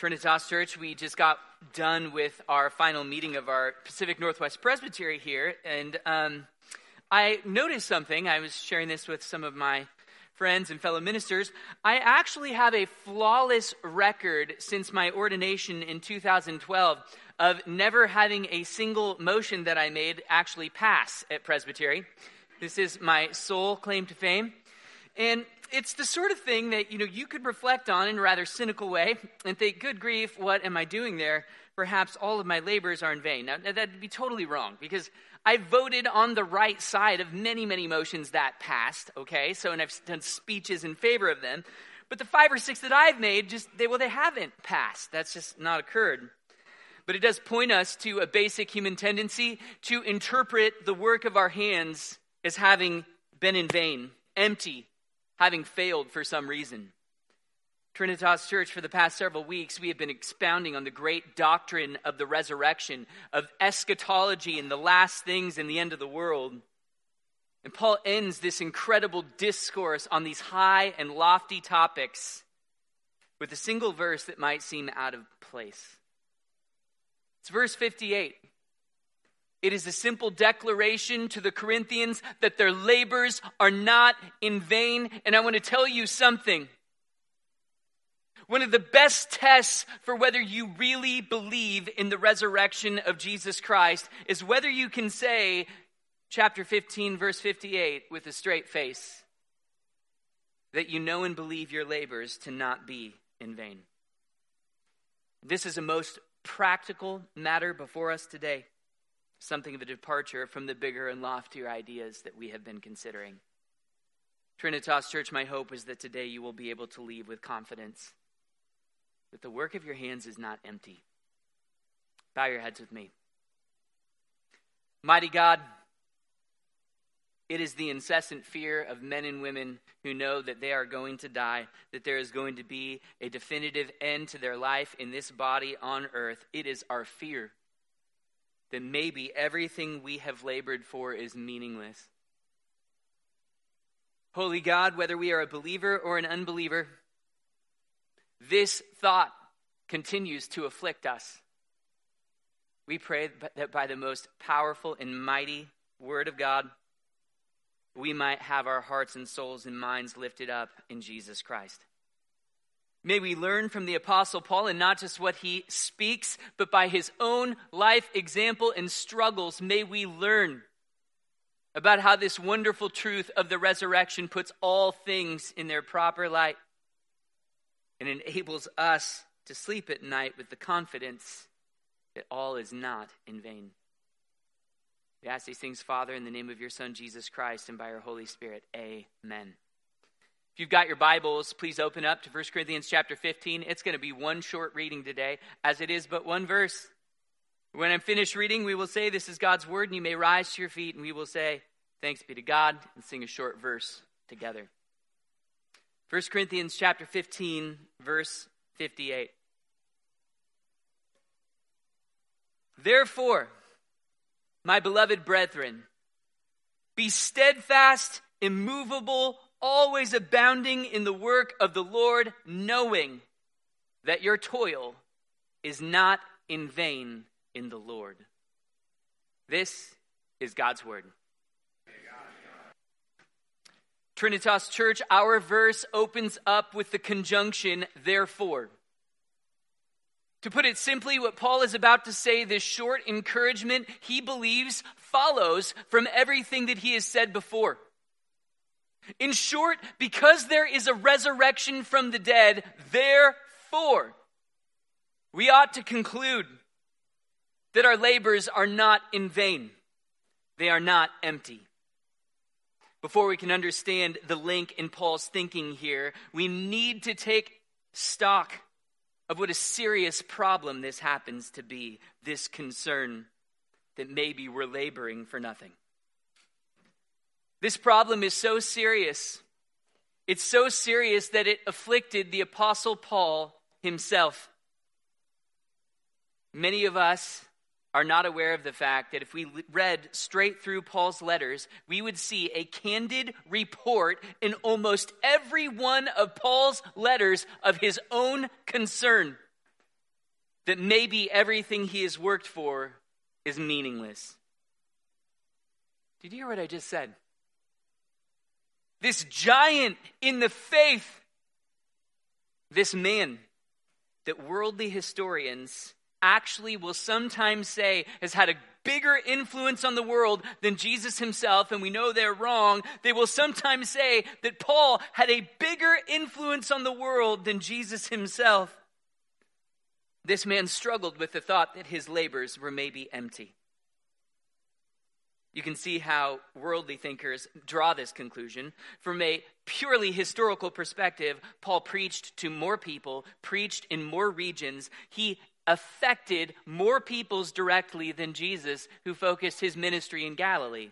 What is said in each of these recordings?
Trinitas Church, we just got done with our final meeting of our Pacific Northwest Presbytery here, and um, I noticed something. I was sharing this with some of my friends and fellow ministers. I actually have a flawless record since my ordination in 2012 of never having a single motion that I made actually pass at Presbytery. This is my sole claim to fame. And it's the sort of thing that you know you could reflect on in a rather cynical way and think, "Good grief, what am I doing there? Perhaps all of my labors are in vain." Now that'd be totally wrong because I voted on the right side of many, many motions that passed. Okay, so and I've done speeches in favor of them, but the five or six that I've made just they well they haven't passed. That's just not occurred. But it does point us to a basic human tendency to interpret the work of our hands as having been in vain, empty, having failed for some reason. Trinitas Church, for the past several weeks, we have been expounding on the great doctrine of the resurrection, of eschatology and the last things and the end of the world. And Paul ends this incredible discourse on these high and lofty topics with a single verse that might seem out of place. It's verse 58. It is a simple declaration to the Corinthians that their labors are not in vain. And I want to tell you something. One of the best tests for whether you really believe in the resurrection of Jesus Christ is whether you can say, chapter 15, verse 58, with a straight face, that you know and believe your labors to not be in vain. This is a most practical matter before us today something of a departure from the bigger and loftier ideas that we have been considering. Trinitas Church, my hope is that today you will be able to leave with confidence that the work of your hands is not empty. Bow your heads with me. Mighty God, it is the incessant fear of men and women who know that they are going to die, that there is going to be a definitive end to their life in this body on earth. It is our fear then maybe everything we have labored for is meaningless. Holy God, whether we are a believer or an unbeliever, this thought continues to afflict us. We pray that by the most powerful and mighty Word of God, we might have our hearts and souls and minds lifted up in Jesus Christ. May we learn from the Apostle Paul and not just what he speaks, but by his own life example and struggles, may we learn about how this wonderful truth of the resurrection puts all things in their proper light and enables us to sleep at night with the confidence that all is not in vain. We ask these things, Father, in the name of your Son, Jesus Christ, and by your Holy Spirit. Amen. If you've got your Bibles, please open up to 1 Corinthians chapter 15. It's going to be one short reading today, as it is but one verse. When I'm finished reading, we will say, This is God's word, and you may rise to your feet, and we will say, Thanks be to God, and sing a short verse together. 1 Corinthians chapter 15, verse 58. Therefore, my beloved brethren, be steadfast, immovable, always abounding in the work of the Lord, knowing that your toil is not in vain in the Lord. This is God's word. Trinitas Church, our verse opens up with the conjunction, therefore. To put it simply, what Paul is about to say, this short encouragement, he believes follows from everything that he has said before. In short, because there is a resurrection from the dead, therefore, we ought to conclude that our labors are not in vain, they are not empty. Before we can understand the link in Paul's thinking here, we need to take stock of what a serious problem this happens to be this concern that maybe we're laboring for nothing. This problem is so serious. It's so serious that it afflicted the Apostle Paul himself. Many of us are not aware of the fact that if we read straight through Paul's letters, we would see a candid report in almost every one of Paul's letters of his own concern. that maybe everything he has worked for is meaningless. Did you hear what I just said? This giant in the faith, this man that worldly historians actually will sometimes say has had a bigger influence on the world than Jesus himself, and we know they're wrong. They will sometimes say that Paul had a bigger influence on the world than Jesus himself. This man struggled with the thought that his labors were maybe empty. You can see how worldly thinkers draw this conclusion. From a purely historical perspective, Paul preached to more people, preached in more regions. He affected more peoples directly than Jesus, who focused his ministry in Galilee.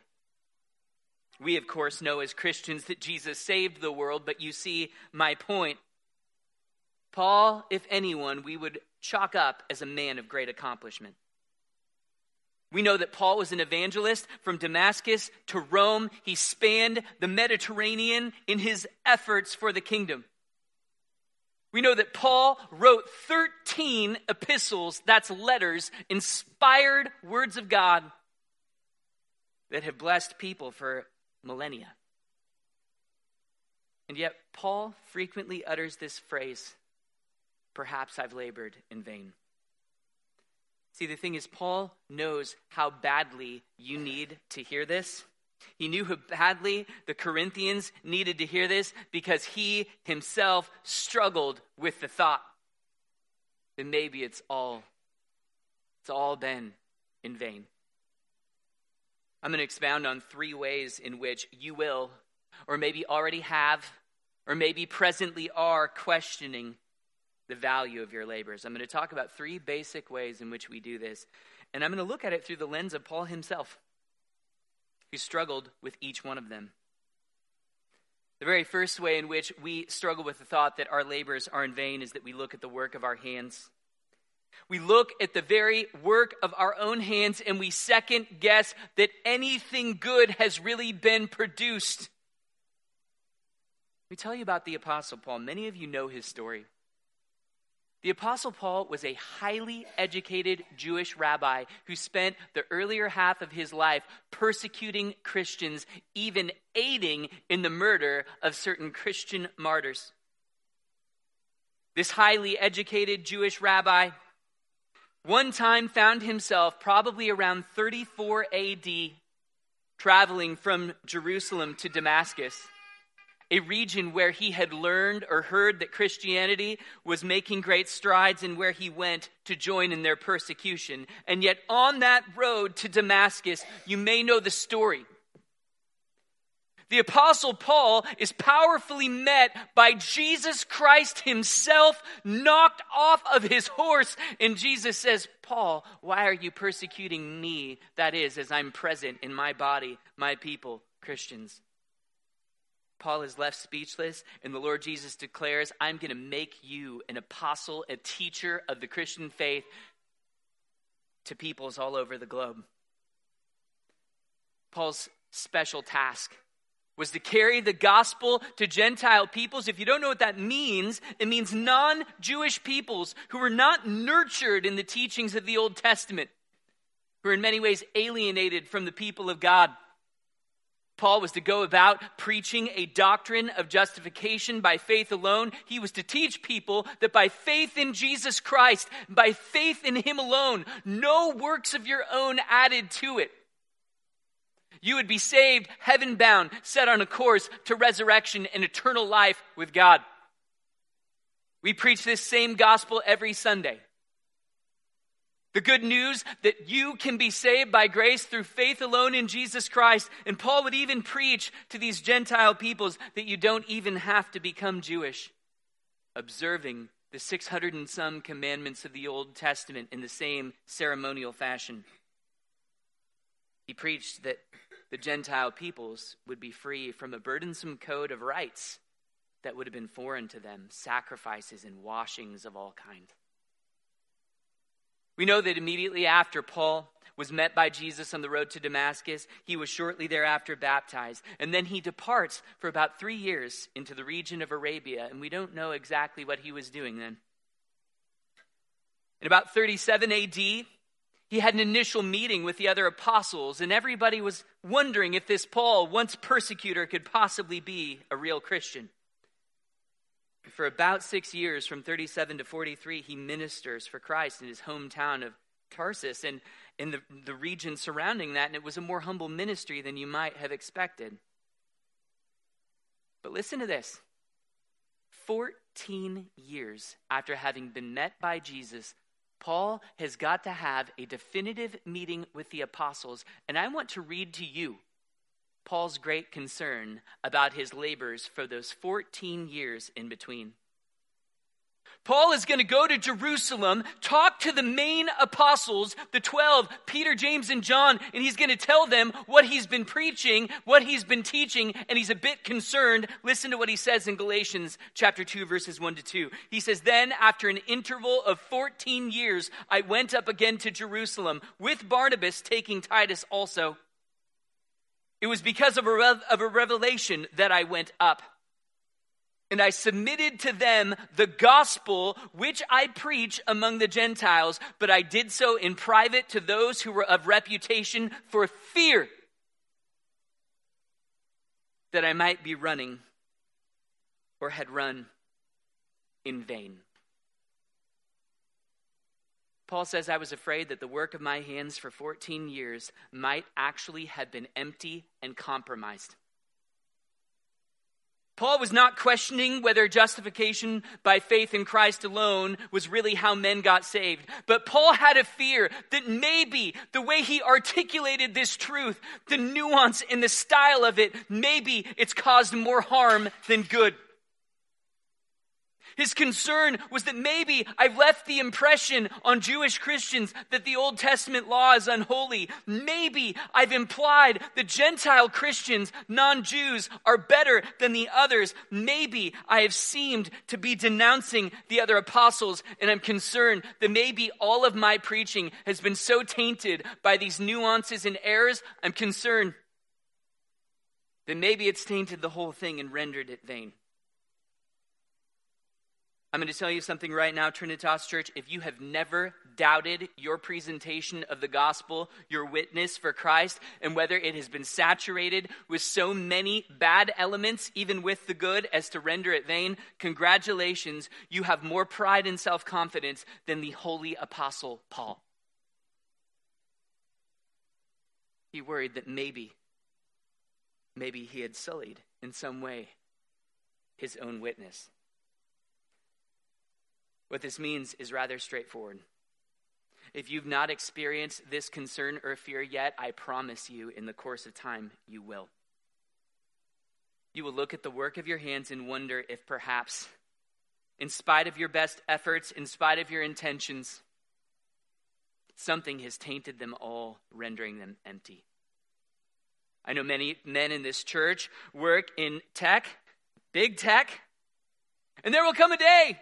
We, of course, know as Christians that Jesus saved the world, but you see my point. Paul, if anyone, we would chalk up as a man of great accomplishment. We know that Paul was an evangelist from Damascus to Rome. He spanned the Mediterranean in his efforts for the kingdom. We know that Paul wrote 13 epistles, that's letters, inspired words of God that have blessed people for millennia. And yet, Paul frequently utters this phrase Perhaps I've labored in vain. See, the thing is, Paul knows how badly you need to hear this. He knew how badly the Corinthians needed to hear this because he himself struggled with the thought that maybe it's all it's all been in vain. I'm going to expound on three ways in which you will or maybe already have or maybe presently are questioning the value of your labors. I'm going to talk about three basic ways in which we do this. And I'm going to look at it through the lens of Paul himself, who struggled with each one of them. The very first way in which we struggle with the thought that our labors are in vain is that we look at the work of our hands. We look at the very work of our own hands and we second guess that anything good has really been produced. Me tell you about the Apostle Paul. Many of you know his story. The Apostle Paul was a highly educated Jewish rabbi who spent the earlier half of his life persecuting Christians, even aiding in the murder of certain Christian martyrs. This highly educated Jewish rabbi one time found himself, probably around 34 AD, traveling from Jerusalem to Damascus a region where he had learned or heard that Christianity was making great strides and where he went to join in their persecution. And yet, on that road to Damascus, you may know the story. The Apostle Paul is powerfully met by Jesus Christ himself, knocked off of his horse. And Jesus says, Paul, why are you persecuting me? That is, as I'm present in my body, my people, Christians. Paul is left speechless, and the Lord Jesus declares, I'm going to make you an apostle, a teacher of the Christian faith to peoples all over the globe. Paul's special task was to carry the gospel to Gentile peoples. If you don't know what that means, it means non Jewish peoples who were not nurtured in the teachings of the Old Testament, who are in many ways alienated from the people of God. Paul was to go about preaching a doctrine of justification by faith alone. He was to teach people that by faith in Jesus Christ, by faith in Him alone, no works of your own added to it. You would be saved, heaven bound, set on a course to resurrection and eternal life with God. We preach this same gospel every Sunday. The good news that you can be saved by grace through faith alone in Jesus Christ. And Paul would even preach to these Gentile peoples that you don't even have to become Jewish, observing the 600 and some commandments of the Old Testament in the same ceremonial fashion. He preached that the Gentile peoples would be free from a burdensome code of rites that would have been foreign to them, sacrifices and washings of all kinds. We know that immediately after Paul was met by Jesus on the road to Damascus, he was shortly thereafter baptized. And then he departs for about three years into the region of Arabia, and we don't know exactly what he was doing then. In about 37 AD, he had an initial meeting with the other apostles, and everybody was wondering if this Paul, once persecutor, could possibly be a real Christian. For about six years, from 37 to 43, he ministers for Christ in his hometown of Tarsus and in the, the region surrounding that, and it was a more humble ministry than you might have expected. But listen to this 14 years after having been met by Jesus, Paul has got to have a definitive meeting with the apostles. And I want to read to you Paul's great concern about his labors for those 14 years in between. Paul is going to go to Jerusalem, talk to the main apostles, the 12, Peter, James, and John, and he's going to tell them what he's been preaching, what he's been teaching, and he's a bit concerned. Listen to what he says in Galatians chapter 2 verses 1 to 2. He says, "Then after an interval of 14 years, I went up again to Jerusalem with Barnabas taking Titus also. It was because of a, rev- of a revelation that I went up." And I submitted to them the gospel which I preach among the Gentiles, but I did so in private to those who were of reputation for fear that I might be running or had run in vain. Paul says, I was afraid that the work of my hands for 14 years might actually have been empty and compromised. Paul was not questioning whether justification by faith in Christ alone was really how men got saved. But Paul had a fear that maybe the way he articulated this truth, the nuance and the style of it, maybe it's caused more harm than good. His concern was that maybe I've left the impression on Jewish Christians that the Old Testament law is unholy. Maybe I've implied that Gentile Christians, non Jews, are better than the others. Maybe I have seemed to be denouncing the other apostles, and I'm concerned that maybe all of my preaching has been so tainted by these nuances and errors. I'm concerned that maybe it's tainted the whole thing and rendered it vain. I'm going to tell you something right now, Trinitas Church. If you have never doubted your presentation of the gospel, your witness for Christ, and whether it has been saturated with so many bad elements, even with the good, as to render it vain, congratulations. You have more pride and self confidence than the holy apostle Paul. He worried that maybe, maybe he had sullied in some way his own witness. What this means is rather straightforward. If you've not experienced this concern or fear yet, I promise you, in the course of time, you will. You will look at the work of your hands and wonder if perhaps, in spite of your best efforts, in spite of your intentions, something has tainted them all, rendering them empty. I know many men in this church work in tech, big tech, and there will come a day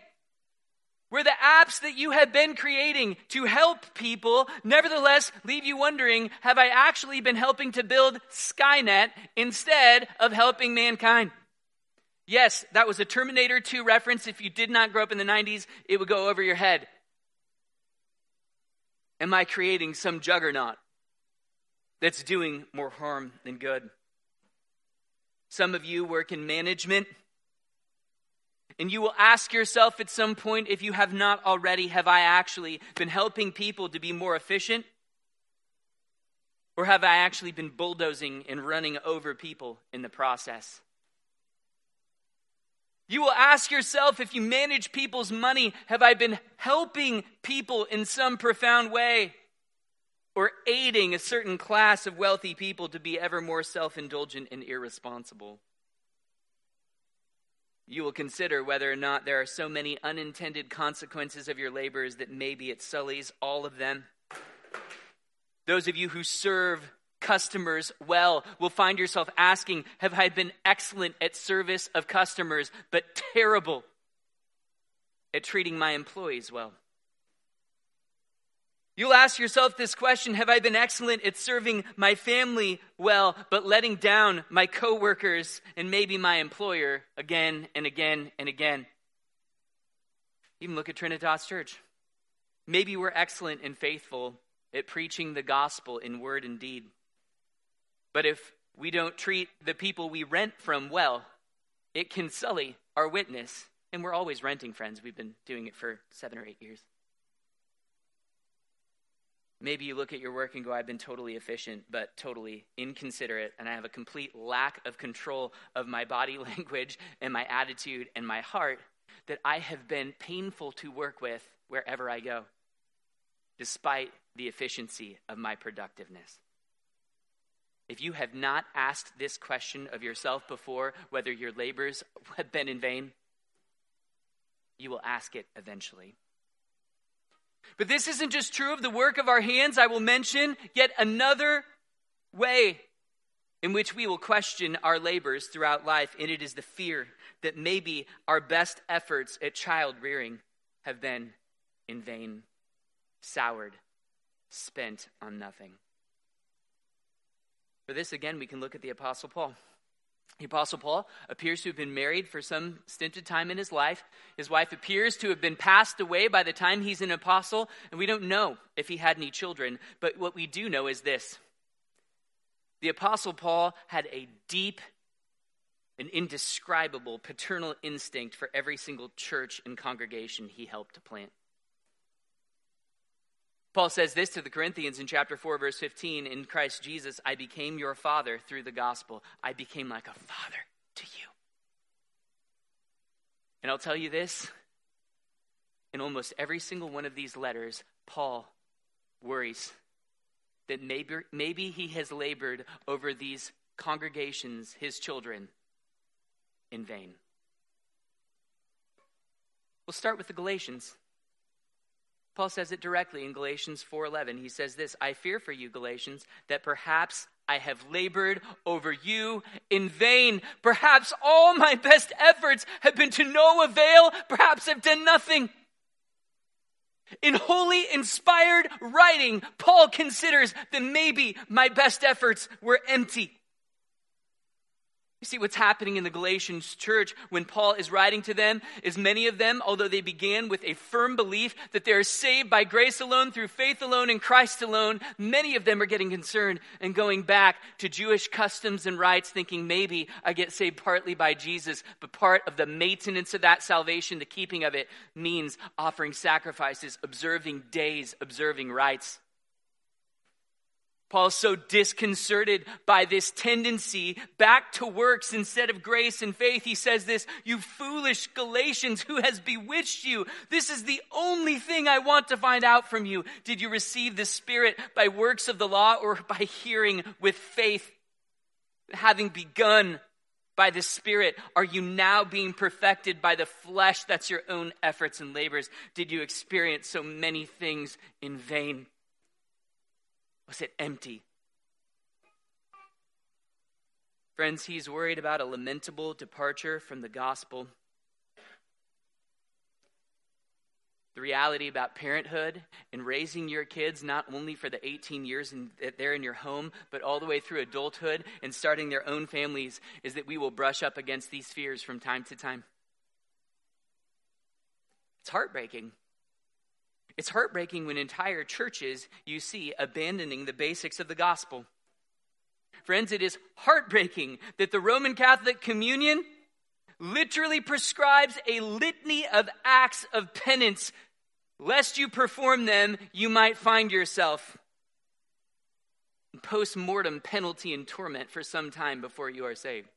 where the apps that you have been creating to help people nevertheless leave you wondering have I actually been helping to build Skynet instead of helping mankind? Yes, that was a Terminator 2 reference. If you did not grow up in the 90s, it would go over your head. Am I creating some juggernaut that's doing more harm than good? Some of you work in management. And you will ask yourself at some point, if you have not already, have I actually been helping people to be more efficient? Or have I actually been bulldozing and running over people in the process? You will ask yourself if you manage people's money, have I been helping people in some profound way? Or aiding a certain class of wealthy people to be ever more self indulgent and irresponsible? You will consider whether or not there are so many unintended consequences of your labors that maybe it sullies all of them. Those of you who serve customers well will find yourself asking Have I been excellent at service of customers, but terrible at treating my employees well? You'll ask yourself this question Have I been excellent at serving my family well, but letting down my coworkers and maybe my employer again and again and again? Even look at Trinitas Church. Maybe we're excellent and faithful at preaching the gospel in word and deed. But if we don't treat the people we rent from well, it can sully our witness. And we're always renting, friends. We've been doing it for seven or eight years. Maybe you look at your work and go, I've been totally efficient, but totally inconsiderate, and I have a complete lack of control of my body language and my attitude and my heart that I have been painful to work with wherever I go, despite the efficiency of my productiveness. If you have not asked this question of yourself before, whether your labors have been in vain, you will ask it eventually. But this isn't just true of the work of our hands. I will mention yet another way in which we will question our labors throughout life, and it is the fear that maybe our best efforts at child rearing have been in vain, soured, spent on nothing. For this, again, we can look at the Apostle Paul. The Apostle Paul appears to have been married for some stinted time in his life. His wife appears to have been passed away by the time he's an apostle, and we don't know if he had any children. But what we do know is this the Apostle Paul had a deep and indescribable paternal instinct for every single church and congregation he helped to plant. Paul says this to the Corinthians in chapter 4, verse 15 In Christ Jesus, I became your father through the gospel. I became like a father to you. And I'll tell you this in almost every single one of these letters, Paul worries that maybe, maybe he has labored over these congregations, his children, in vain. We'll start with the Galatians. Paul says it directly in Galatians 4:11. He says this, "I fear for you, Galatians, that perhaps I have labored over you in vain. Perhaps all my best efforts have been to no avail. Perhaps I've done nothing." In holy, inspired writing, Paul considers that maybe my best efforts were empty. See, what's happening in the Galatians church when Paul is writing to them is many of them, although they began with a firm belief that they are saved by grace alone, through faith alone, in Christ alone, many of them are getting concerned and going back to Jewish customs and rites, thinking maybe I get saved partly by Jesus, but part of the maintenance of that salvation, the keeping of it, means offering sacrifices, observing days, observing rites. Paul's so disconcerted by this tendency back to works instead of grace and faith. He says this, you foolish Galatians, who has bewitched you? This is the only thing I want to find out from you. Did you receive the Spirit by works of the law or by hearing with faith? Having begun by the Spirit, are you now being perfected by the flesh? That's your own efforts and labors. Did you experience so many things in vain? Was it empty? Friends, he's worried about a lamentable departure from the gospel. The reality about parenthood and raising your kids, not only for the 18 years that they're in your home, but all the way through adulthood and starting their own families, is that we will brush up against these fears from time to time. It's heartbreaking. It's heartbreaking when entire churches you see abandoning the basics of the gospel. Friends, it is heartbreaking that the Roman Catholic Communion literally prescribes a litany of acts of penance. Lest you perform them, you might find yourself in post mortem penalty and torment for some time before you are saved.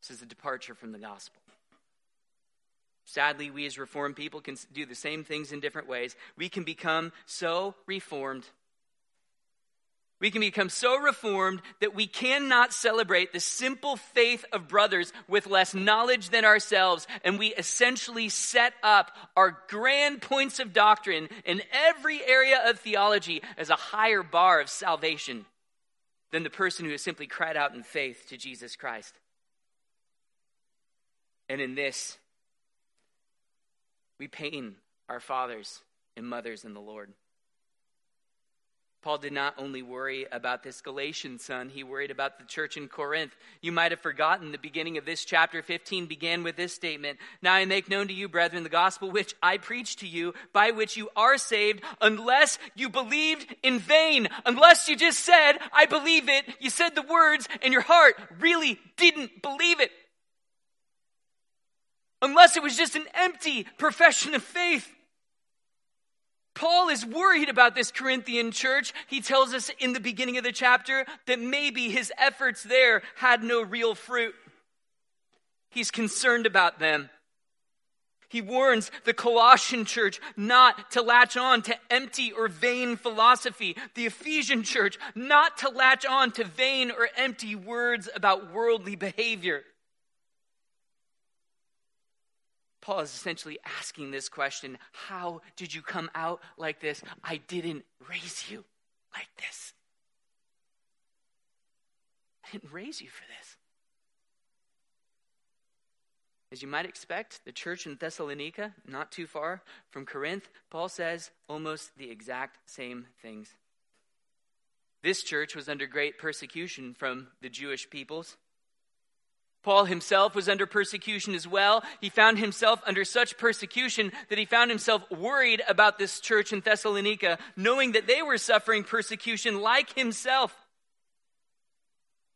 This is a departure from the gospel. Sadly, we as Reformed people can do the same things in different ways. We can become so reformed. We can become so reformed that we cannot celebrate the simple faith of brothers with less knowledge than ourselves, and we essentially set up our grand points of doctrine in every area of theology as a higher bar of salvation than the person who has simply cried out in faith to Jesus Christ. And in this, we pain our fathers and mothers in the Lord. Paul did not only worry about this Galatian son, he worried about the church in Corinth. You might have forgotten the beginning of this chapter 15 began with this statement Now I make known to you, brethren, the gospel which I preach to you, by which you are saved, unless you believed in vain. Unless you just said, I believe it, you said the words, and your heart really didn't believe it. Unless it was just an empty profession of faith. Paul is worried about this Corinthian church. He tells us in the beginning of the chapter that maybe his efforts there had no real fruit. He's concerned about them. He warns the Colossian church not to latch on to empty or vain philosophy, the Ephesian church not to latch on to vain or empty words about worldly behavior. Paul is essentially asking this question How did you come out like this? I didn't raise you like this. I didn't raise you for this. As you might expect, the church in Thessalonica, not too far from Corinth, Paul says almost the exact same things. This church was under great persecution from the Jewish peoples. Paul himself was under persecution as well. He found himself under such persecution that he found himself worried about this church in Thessalonica, knowing that they were suffering persecution like himself.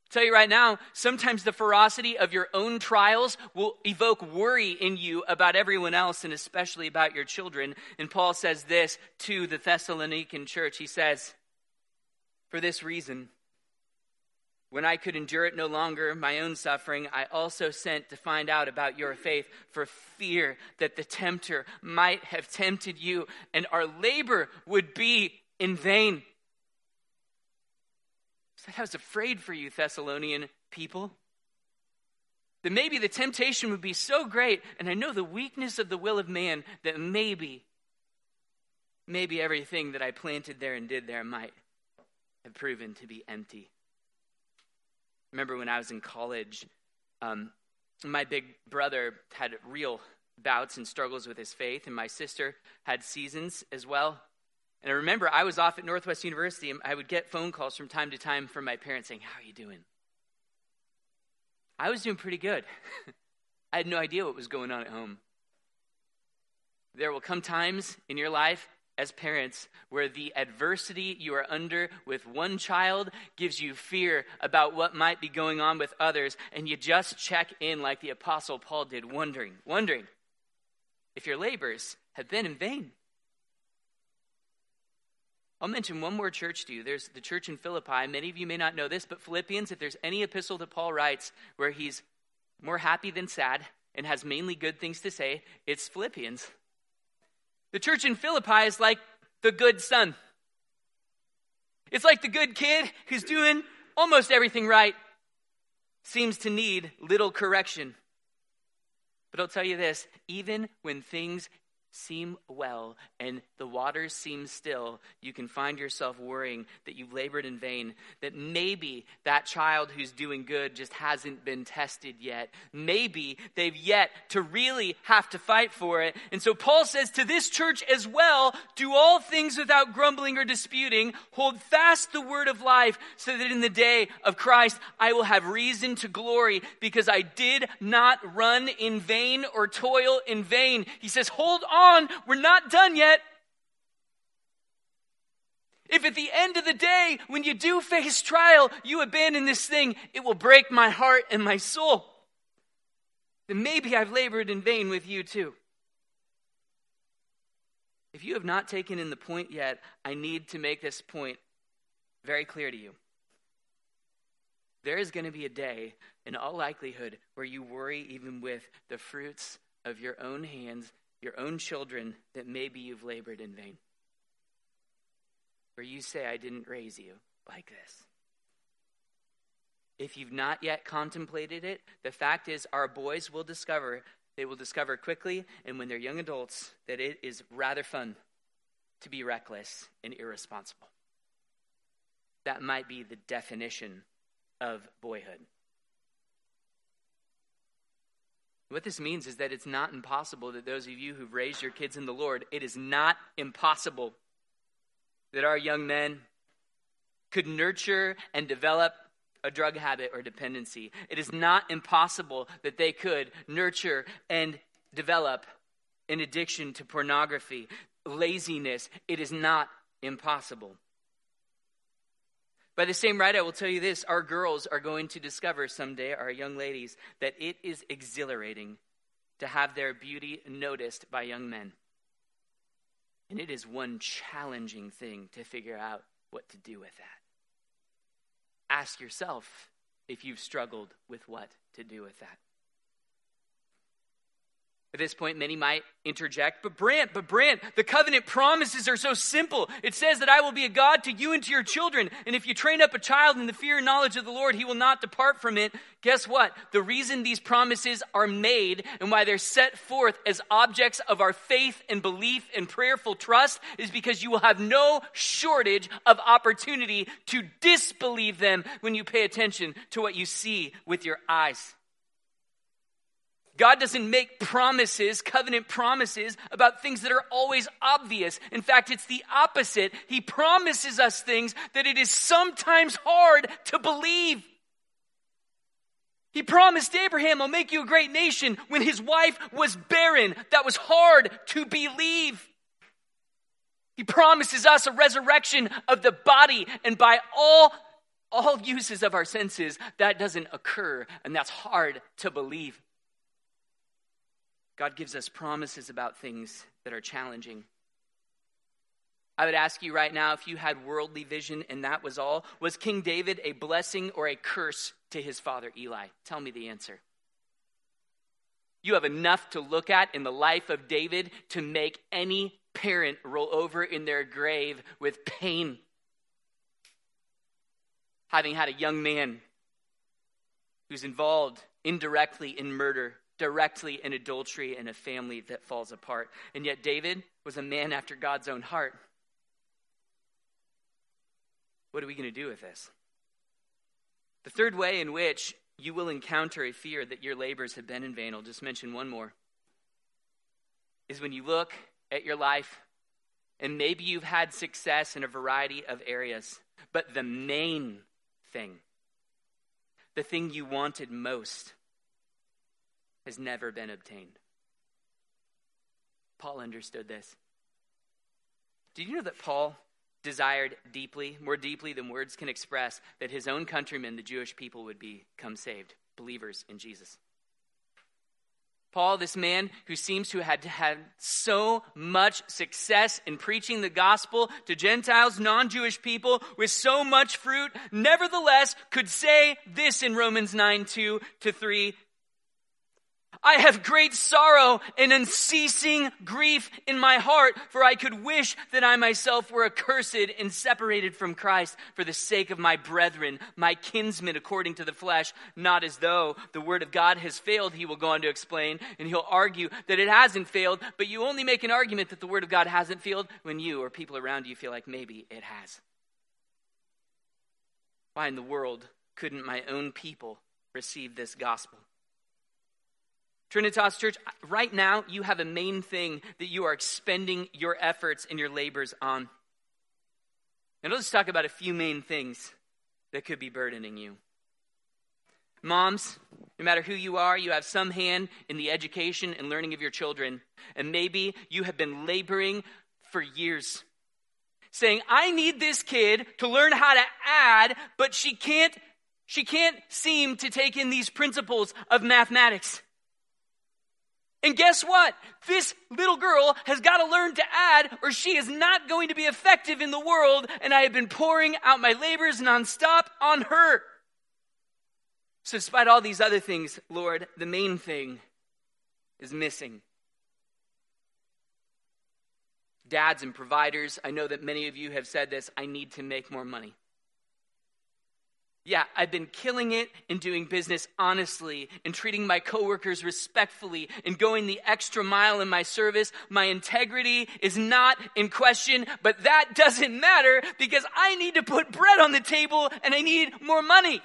I'll tell you right now, sometimes the ferocity of your own trials will evoke worry in you about everyone else and especially about your children. And Paul says this to the Thessalonican church. He says, For this reason, when I could endure it no longer, my own suffering, I also sent to find out about your faith for fear that the tempter might have tempted you and our labor would be in vain. So I was afraid for you, Thessalonian people. That maybe the temptation would be so great, and I know the weakness of the will of man, that maybe, maybe everything that I planted there and did there might have proven to be empty remember when I was in college, um, my big brother had real bouts and struggles with his faith, and my sister had seasons as well. And I remember I was off at Northwest University, and I would get phone calls from time to time from my parents saying, How are you doing? I was doing pretty good. I had no idea what was going on at home. There will come times in your life as parents where the adversity you are under with one child gives you fear about what might be going on with others, and you just check in like the Apostle Paul did, wondering, wondering if your labors have been in vain. I'll mention one more church to you. There's the church in Philippi. Many of you may not know this, but Philippians, if there's any epistle that Paul writes where he's more happy than sad and has mainly good things to say, it's Philippians. The church in Philippi is like the good son. It's like the good kid who's doing almost everything right, seems to need little correction. But I'll tell you this even when things seem well and the waters seem still, you can find yourself worrying that you've labored in vain, that maybe that child who's doing good just hasn't been tested yet. Maybe they've yet to really have to fight for it. And so Paul says to this church as well do all things without grumbling or disputing, hold fast the word of life, so that in the day of Christ I will have reason to glory because I did not run in vain or toil in vain. He says, hold on on. We're not done yet. If at the end of the day, when you do face trial, you abandon this thing, it will break my heart and my soul. Then maybe I've labored in vain with you too. If you have not taken in the point yet, I need to make this point very clear to you. There is going to be a day, in all likelihood, where you worry even with the fruits of your own hands your own children that maybe you've labored in vain. Where you say, I didn't raise you like this. If you've not yet contemplated it, the fact is our boys will discover, they will discover quickly, and when they're young adults, that it is rather fun to be reckless and irresponsible. That might be the definition of boyhood. What this means is that it's not impossible that those of you who've raised your kids in the Lord, it is not impossible that our young men could nurture and develop a drug habit or dependency. It is not impossible that they could nurture and develop an addiction to pornography, laziness. It is not impossible. By the same right, I will tell you this our girls are going to discover someday, our young ladies, that it is exhilarating to have their beauty noticed by young men. And it is one challenging thing to figure out what to do with that. Ask yourself if you've struggled with what to do with that. At this point, many might interject, but Brant, but Brant, the covenant promises are so simple. It says that I will be a God to you and to your children. And if you train up a child in the fear and knowledge of the Lord, he will not depart from it. Guess what? The reason these promises are made and why they're set forth as objects of our faith and belief and prayerful trust is because you will have no shortage of opportunity to disbelieve them when you pay attention to what you see with your eyes. God doesn't make promises, covenant promises, about things that are always obvious. In fact, it's the opposite. He promises us things that it is sometimes hard to believe. He promised Abraham, I'll make you a great nation when his wife was barren. That was hard to believe. He promises us a resurrection of the body, and by all, all uses of our senses, that doesn't occur, and that's hard to believe. God gives us promises about things that are challenging. I would ask you right now if you had worldly vision and that was all, was King David a blessing or a curse to his father Eli? Tell me the answer. You have enough to look at in the life of David to make any parent roll over in their grave with pain. Having had a young man who's involved indirectly in murder directly in adultery and a family that falls apart. And yet, David was a man after God's own heart. What are we going to do with this? The third way in which you will encounter a fear that your labors have been in vain, I'll just mention one more, is when you look at your life and maybe you've had success in a variety of areas, but the main thing, the thing you wanted most, has never been obtained. Paul understood this. Did you know that Paul desired deeply, more deeply than words can express, that his own countrymen, the Jewish people, would become saved, believers in Jesus? Paul, this man who seems to have had so much success in preaching the gospel to Gentiles, non Jewish people, with so much fruit, nevertheless could say this in Romans 9 2 to 3 I have great sorrow and unceasing grief in my heart, for I could wish that I myself were accursed and separated from Christ for the sake of my brethren, my kinsmen according to the flesh, not as though the word of God has failed, he will go on to explain, and he'll argue that it hasn't failed, but you only make an argument that the word of God hasn't failed when you or people around you feel like maybe it has. Why in the world couldn't my own people receive this gospel? Trinitas Church, right now you have a main thing that you are expending your efforts and your labors on. And let's talk about a few main things that could be burdening you. Moms, no matter who you are, you have some hand in the education and learning of your children. And maybe you have been laboring for years, saying, I need this kid to learn how to add, but she can't, she can't seem to take in these principles of mathematics. And guess what? This little girl has got to learn to add, or she is not going to be effective in the world, and I have been pouring out my labors nonstop on her. So, despite all these other things, Lord, the main thing is missing. Dads and providers, I know that many of you have said this I need to make more money. Yeah, I've been killing it and doing business honestly and treating my coworkers respectfully and going the extra mile in my service. My integrity is not in question, but that doesn't matter because I need to put bread on the table and I need more money.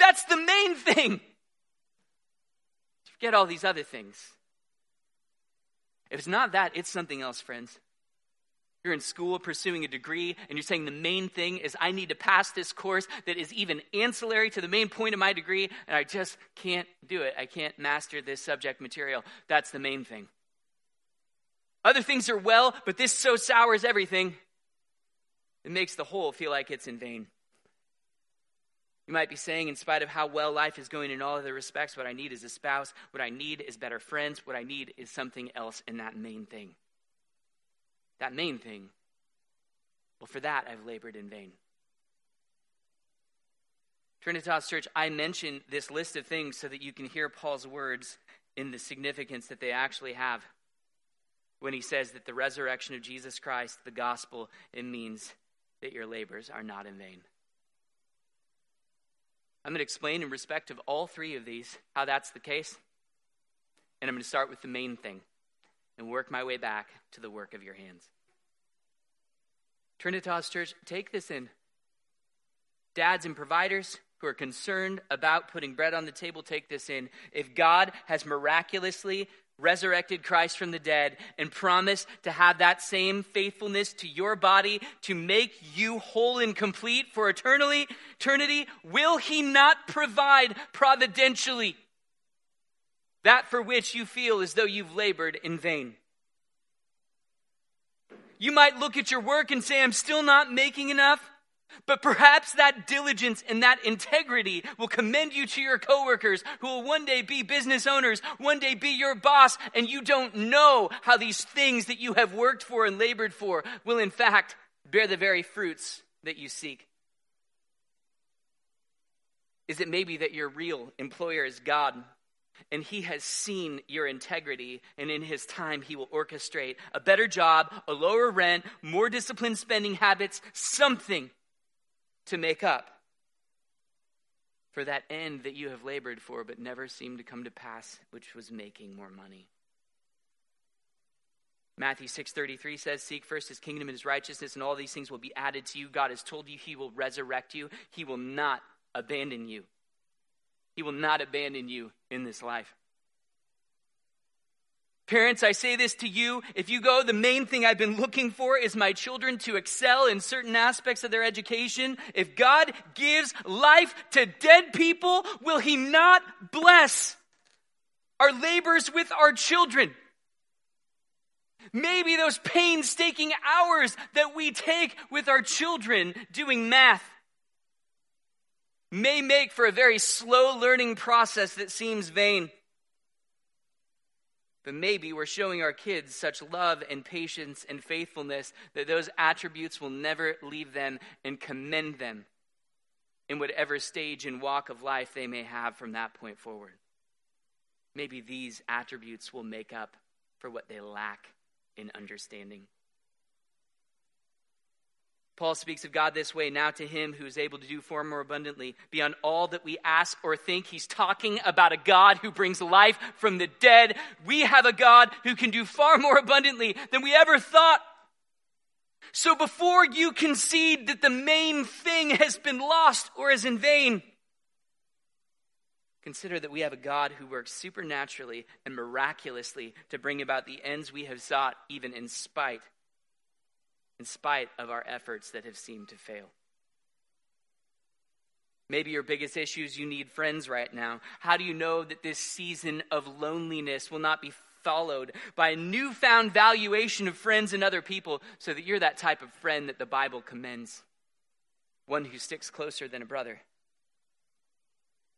That's the main thing. Forget all these other things. If it's not that, it's something else, friends. You're in school pursuing a degree, and you're saying the main thing is I need to pass this course that is even ancillary to the main point of my degree, and I just can't do it. I can't master this subject material. That's the main thing. Other things are well, but this so sours everything. It makes the whole feel like it's in vain. You might be saying, in spite of how well life is going in all other respects, what I need is a spouse, what I need is better friends, what I need is something else in that main thing. That main thing. Well, for that, I've labored in vain. Trinitas Church, I mention this list of things so that you can hear Paul's words in the significance that they actually have when he says that the resurrection of Jesus Christ, the gospel, it means that your labors are not in vain. I'm going to explain in respect of all three of these how that's the case. And I'm going to start with the main thing and work my way back to the work of your hands. Trinitas Church, take this in. Dads and providers who are concerned about putting bread on the table, take this in. If God has miraculously resurrected Christ from the dead and promised to have that same faithfulness to your body to make you whole and complete for eternally, eternity, will he not provide providentially that for which you feel as though you've labored in vain? You might look at your work and say, I'm still not making enough. But perhaps that diligence and that integrity will commend you to your coworkers who will one day be business owners, one day be your boss, and you don't know how these things that you have worked for and labored for will in fact bear the very fruits that you seek. Is it maybe that your real employer is God and he has seen your integrity, and in his time, he will orchestrate a better job, a lower rent, more disciplined spending habits, something to make up for that end that you have labored for but never seemed to come to pass, which was making more money. Matthew 6:33 says seek first his kingdom and his righteousness and all these things will be added to you. God has told you he will resurrect you. He will not abandon you. He will not abandon you in this life. Parents, I say this to you. If you go, the main thing I've been looking for is my children to excel in certain aspects of their education. If God gives life to dead people, will He not bless our labors with our children? Maybe those painstaking hours that we take with our children doing math may make for a very slow learning process that seems vain. But maybe we're showing our kids such love and patience and faithfulness that those attributes will never leave them and commend them in whatever stage and walk of life they may have from that point forward. Maybe these attributes will make up for what they lack in understanding. Paul speaks of God this way now to him who is able to do far more abundantly beyond all that we ask or think. He's talking about a God who brings life from the dead. We have a God who can do far more abundantly than we ever thought. So before you concede that the main thing has been lost or is in vain, consider that we have a God who works supernaturally and miraculously to bring about the ends we have sought, even in spite in spite of our efforts that have seemed to fail. Maybe your biggest issue is you need friends right now. How do you know that this season of loneliness will not be followed by a newfound valuation of friends and other people so that you're that type of friend that the Bible commends? One who sticks closer than a brother.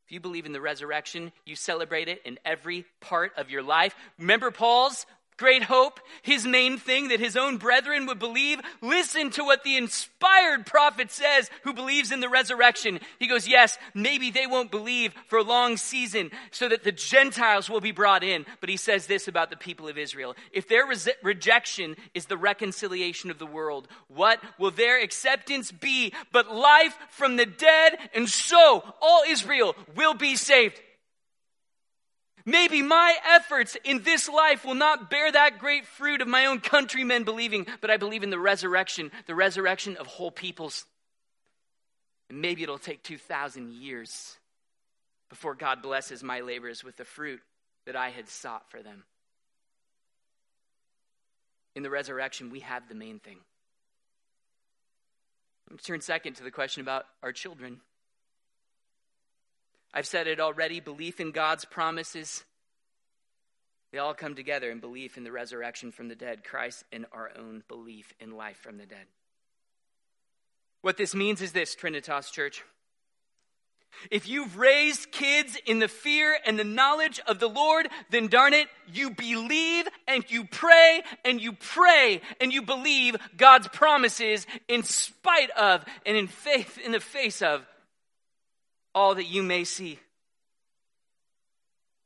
If you believe in the resurrection, you celebrate it in every part of your life. Remember Paul's great hope, his main thing that his own brethren would believe. Listen to what the inspired prophet says who believes in the resurrection. He goes, Yes, maybe they won't believe for a long season so that the Gentiles will be brought in. But he says this about the people of Israel If their re- rejection is the reconciliation of the world, what will their acceptance be but life from the dead? And so all Israel will be saved. Maybe my efforts in this life will not bear that great fruit of my own countrymen believing, but I believe in the resurrection, the resurrection of whole peoples. And maybe it'll take 2,000 years before God blesses my labors with the fruit that I had sought for them. In the resurrection, we have the main thing Let's turn second to the question about our children. I've said it already belief in God's promises. They all come together in belief in the resurrection from the dead, Christ, and our own belief in life from the dead. What this means is this, Trinitas Church. If you've raised kids in the fear and the knowledge of the Lord, then darn it, you believe and you pray and you pray and you believe God's promises in spite of and in faith in the face of all that you may see.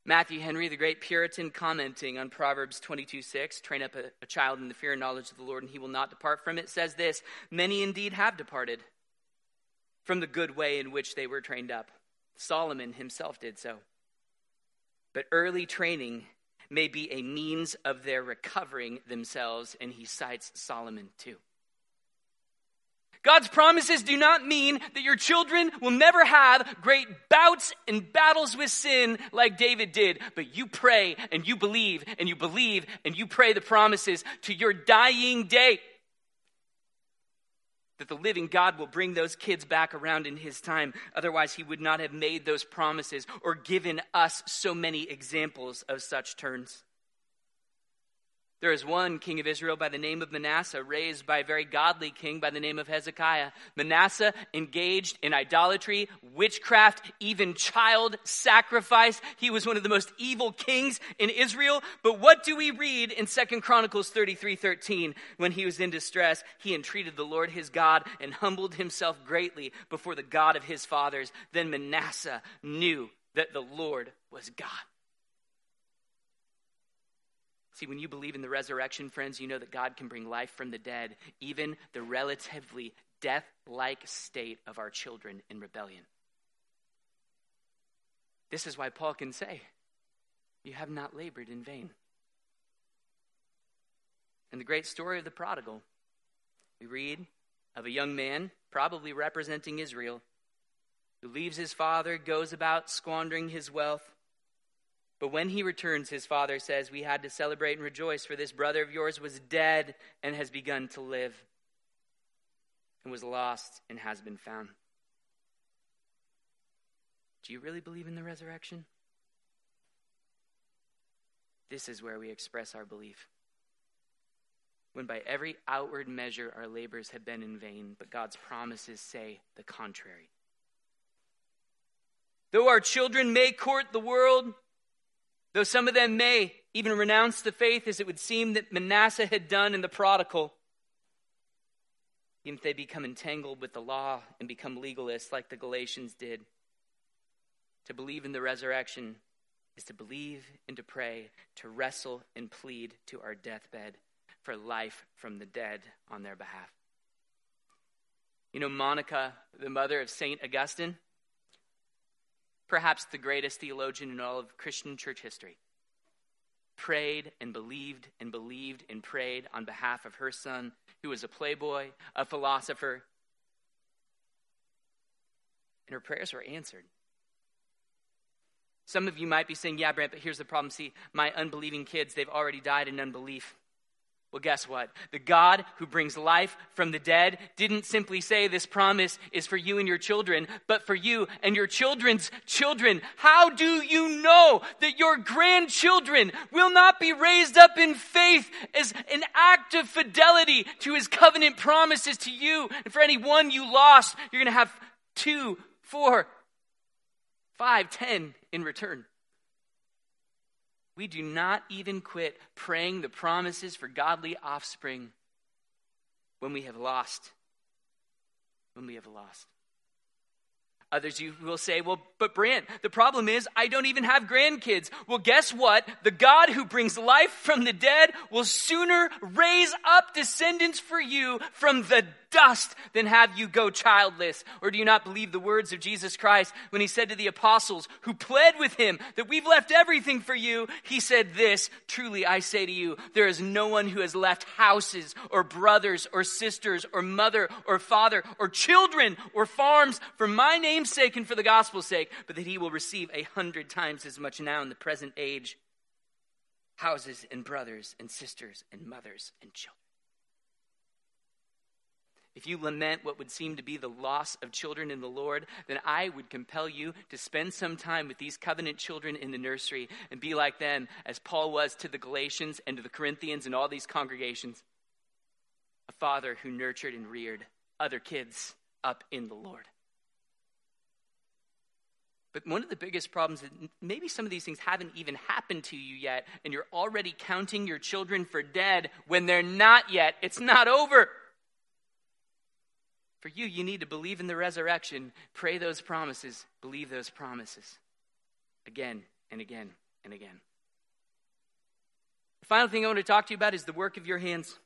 Matthew Henry, the great Puritan, commenting on Proverbs 22 6, train up a, a, child in the fear and knowledge of the Lord, and he will not depart from it, says this Many indeed have departed from the good way in which they were trained up. Solomon himself did so. But early training may be a means of their recovering themselves, and he cites Solomon too. God's promises do not mean that your children will never have great bouts and battles with sin like David did, but you pray and you believe and you believe and you pray the promises to your dying day that the living God will bring those kids back around in his time. Otherwise, he would not have made those promises or given us so many examples of such turns. There is one king of Israel by the name of Manasseh, raised by a very godly king by the name of Hezekiah. Manasseh engaged in idolatry, witchcraft, even child sacrifice. He was one of the most evil kings in Israel. But what do we read in Second Chronicles 33 13? When he was in distress, he entreated the Lord his God and humbled himself greatly before the God of his fathers. Then Manasseh knew that the Lord was God. See, when you believe in the resurrection, friends, you know that God can bring life from the dead, even the relatively death like state of our children in rebellion. This is why Paul can say, You have not labored in vain. In the great story of the prodigal, we read of a young man, probably representing Israel, who leaves his father, goes about squandering his wealth, but when he returns, his father says, We had to celebrate and rejoice, for this brother of yours was dead and has begun to live, and was lost and has been found. Do you really believe in the resurrection? This is where we express our belief. When by every outward measure our labors have been in vain, but God's promises say the contrary. Though our children may court the world, Though some of them may even renounce the faith, as it would seem that Manasseh had done in the prodigal, even if they become entangled with the law and become legalists like the Galatians did, to believe in the resurrection is to believe and to pray, to wrestle and plead to our deathbed for life from the dead on their behalf. You know, Monica, the mother of St. Augustine, perhaps the greatest theologian in all of Christian church history, prayed and believed and believed and prayed on behalf of her son, who was a playboy, a philosopher. And her prayers were answered. Some of you might be saying, Yeah, Brent, but here's the problem. See, my unbelieving kids, they've already died in unbelief. Well, guess what? The God who brings life from the dead didn't simply say this promise is for you and your children, but for you and your children's children. How do you know that your grandchildren will not be raised up in faith as an act of fidelity to his covenant promises to you? And for any one you lost, you're going to have two, four, five, ten in return. We do not even quit praying the promises for godly offspring when we have lost. When we have lost. Others you will say, well, but Brant, the problem is I don't even have grandkids. Well, guess what? The God who brings life from the dead will sooner raise up descendants for you from the dust than have you go childless? Or do you not believe the words of Jesus Christ when he said to the apostles who pled with him that we've left everything for you? He said this Truly I say to you, there is no one who has left houses or brothers or sisters or mother or father or children or farms for my name's sake and for the gospel's sake, but that he will receive a hundred times as much now in the present age houses and brothers and sisters and mothers and children. If you lament what would seem to be the loss of children in the Lord, then I would compel you to spend some time with these covenant children in the nursery and be like them, as Paul was to the Galatians and to the Corinthians and all these congregations. A father who nurtured and reared other kids up in the Lord. But one of the biggest problems is maybe some of these things haven't even happened to you yet, and you're already counting your children for dead when they're not yet. It's not over. For you, you need to believe in the resurrection, pray those promises, believe those promises again and again and again. The final thing I want to talk to you about is the work of your hands.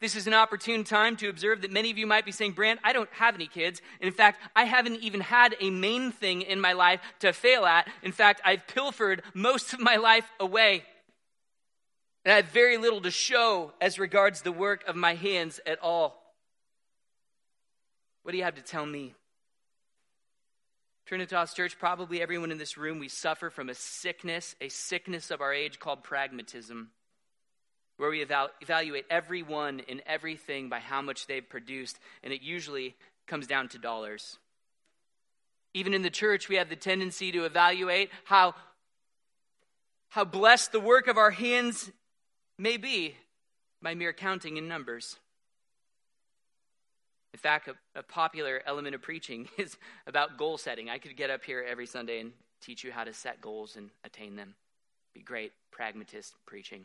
This is an opportune time to observe that many of you might be saying, Brant, I don't have any kids. And in fact, I haven't even had a main thing in my life to fail at. In fact, I've pilfered most of my life away. And I have very little to show as regards the work of my hands at all. What do you have to tell me? Trinitas Church, probably everyone in this room, we suffer from a sickness, a sickness of our age called pragmatism where we eval- evaluate everyone and everything by how much they've produced, and it usually comes down to dollars. Even in the church, we have the tendency to evaluate how, how blessed the work of our hands may be by mere counting in numbers. In fact, a, a, popular element of preaching is about goal setting. I could get up here every Sunday and teach you how to set goals and attain them. Be great pragmatist preaching.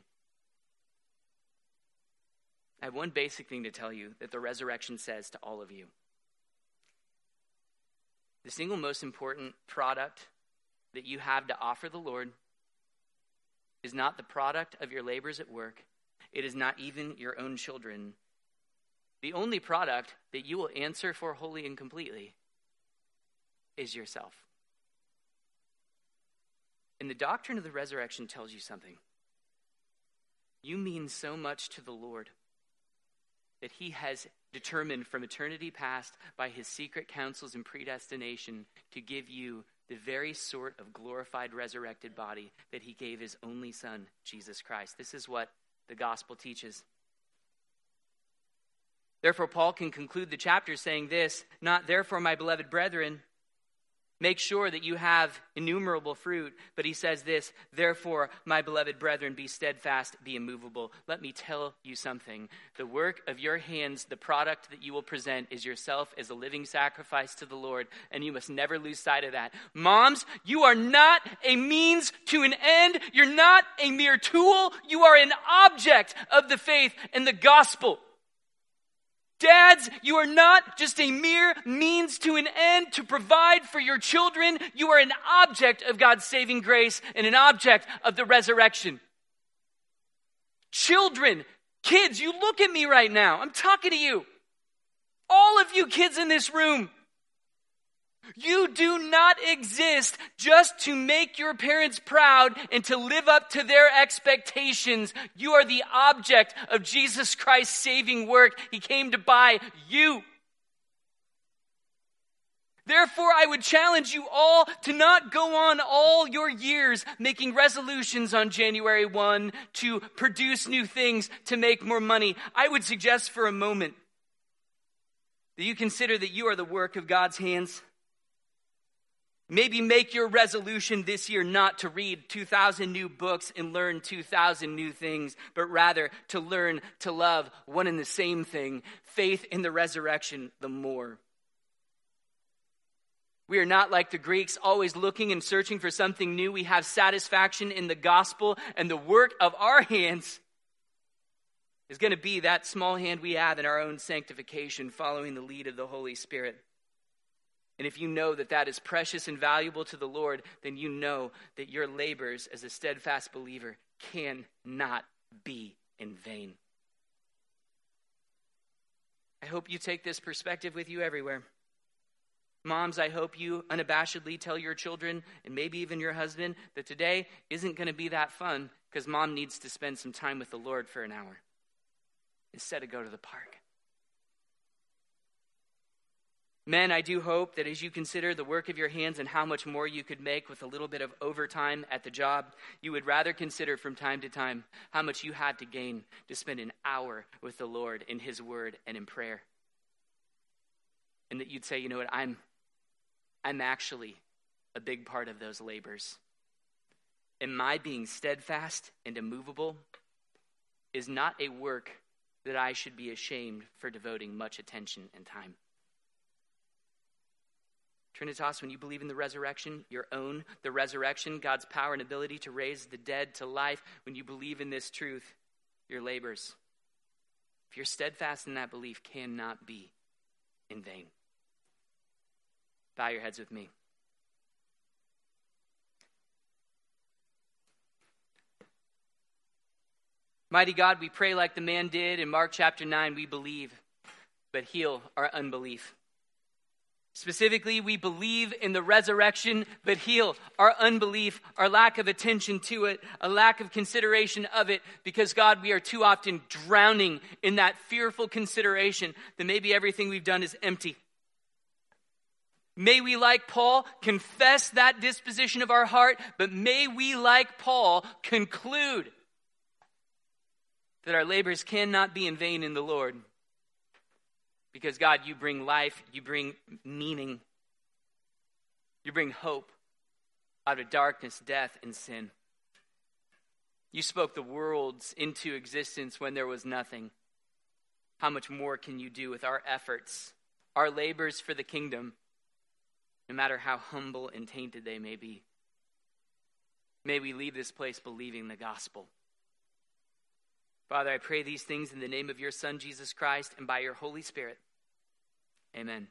I have one basic thing to tell you that the resurrection says to all of you. The single most important product that you have to offer the Lord is not the product of your labors at work, it is not even your own children. The only product that you will answer for wholly and completely is yourself. And the doctrine of the resurrection tells you something. You mean so much to the Lord that he has determined from eternity past by his secret counsels and predestination to give you the very sort of glorified resurrected body that he gave his only son, Jesus Christ. This is what the gospel teaches. Therefore, Paul can conclude the chapter saying this Not therefore, my beloved brethren, Make sure that you have innumerable fruit. But he says this, therefore, my beloved brethren, be steadfast, be immovable. Let me tell you something. The work of your hands, the product that you will present, is yourself as a living sacrifice to the Lord, and you must never lose sight of that. Moms, you are not a means to an end. You're not a mere tool. You are an object of the faith and the gospel. Dads, you are not just a mere means to an end to provide for your children. You are an object of God's saving grace and an object of the resurrection. Children, kids, you look at me right now. I'm talking to you. All of you kids in this room. You do not exist just to make your parents proud and to live up to their expectations. You are the object of Jesus Christ's saving work. He came to buy you. Therefore, I would challenge you all to not go on all your years making resolutions on January 1 to produce new things to make more money. I would suggest for a moment that you consider that you are the work of God's hands Maybe make your resolution this year not to read 2,000 new books and learn 2,000 new things, but rather to learn to love one and the same thing faith in the resurrection the more. We are not like the Greeks, always looking and searching for something new. We have satisfaction in the gospel, and the work of our hands is going to be that small hand we have in our own sanctification, following the lead of the Holy Spirit. And if you know that that is precious and valuable to the Lord, then you know that your labors as a steadfast believer cannot be in vain. I hope you take this perspective with you everywhere. Moms, I hope you unabashedly tell your children and maybe even your husband that today isn't going to be that fun because mom needs to spend some time with the Lord for an hour instead of go to the park. Men, I do hope that as you consider the work of your hands and how much more you could make with a little bit of overtime at the job, you would rather consider from time to time how much you had to gain to spend an hour with the Lord in His Word and in prayer. And that you'd say, you know what, I'm, I'm actually a big part of those labors. And my being steadfast and immovable is not a work that I should be ashamed for devoting much attention and time. Trinitas, when you believe in the resurrection, your own, the resurrection, God's power and ability to raise the dead to life, when you believe in this truth, your labors, if you're steadfast in that belief, cannot be in vain. Bow your heads with me. Mighty God, we pray like the man did in Mark chapter 9. We believe, but heal our unbelief. Specifically, we believe in the resurrection, but heal our unbelief, our lack of attention to it, a lack of consideration of it, because God, we are too often drowning in that fearful consideration that maybe everything we've done is empty. May we, like Paul, confess that disposition of our heart, but may we, like Paul, conclude that our labors cannot be in vain in the Lord. Because, God, you bring life, you bring meaning, you bring hope out of darkness, death, and sin. You spoke the worlds into existence when there was nothing. How much more can you do with our efforts, our labors for the kingdom, no matter how humble and tainted they may be? May we leave this place believing the gospel. Father, I pray these things in the name of your Son, Jesus Christ, and by your Holy Spirit. Amen.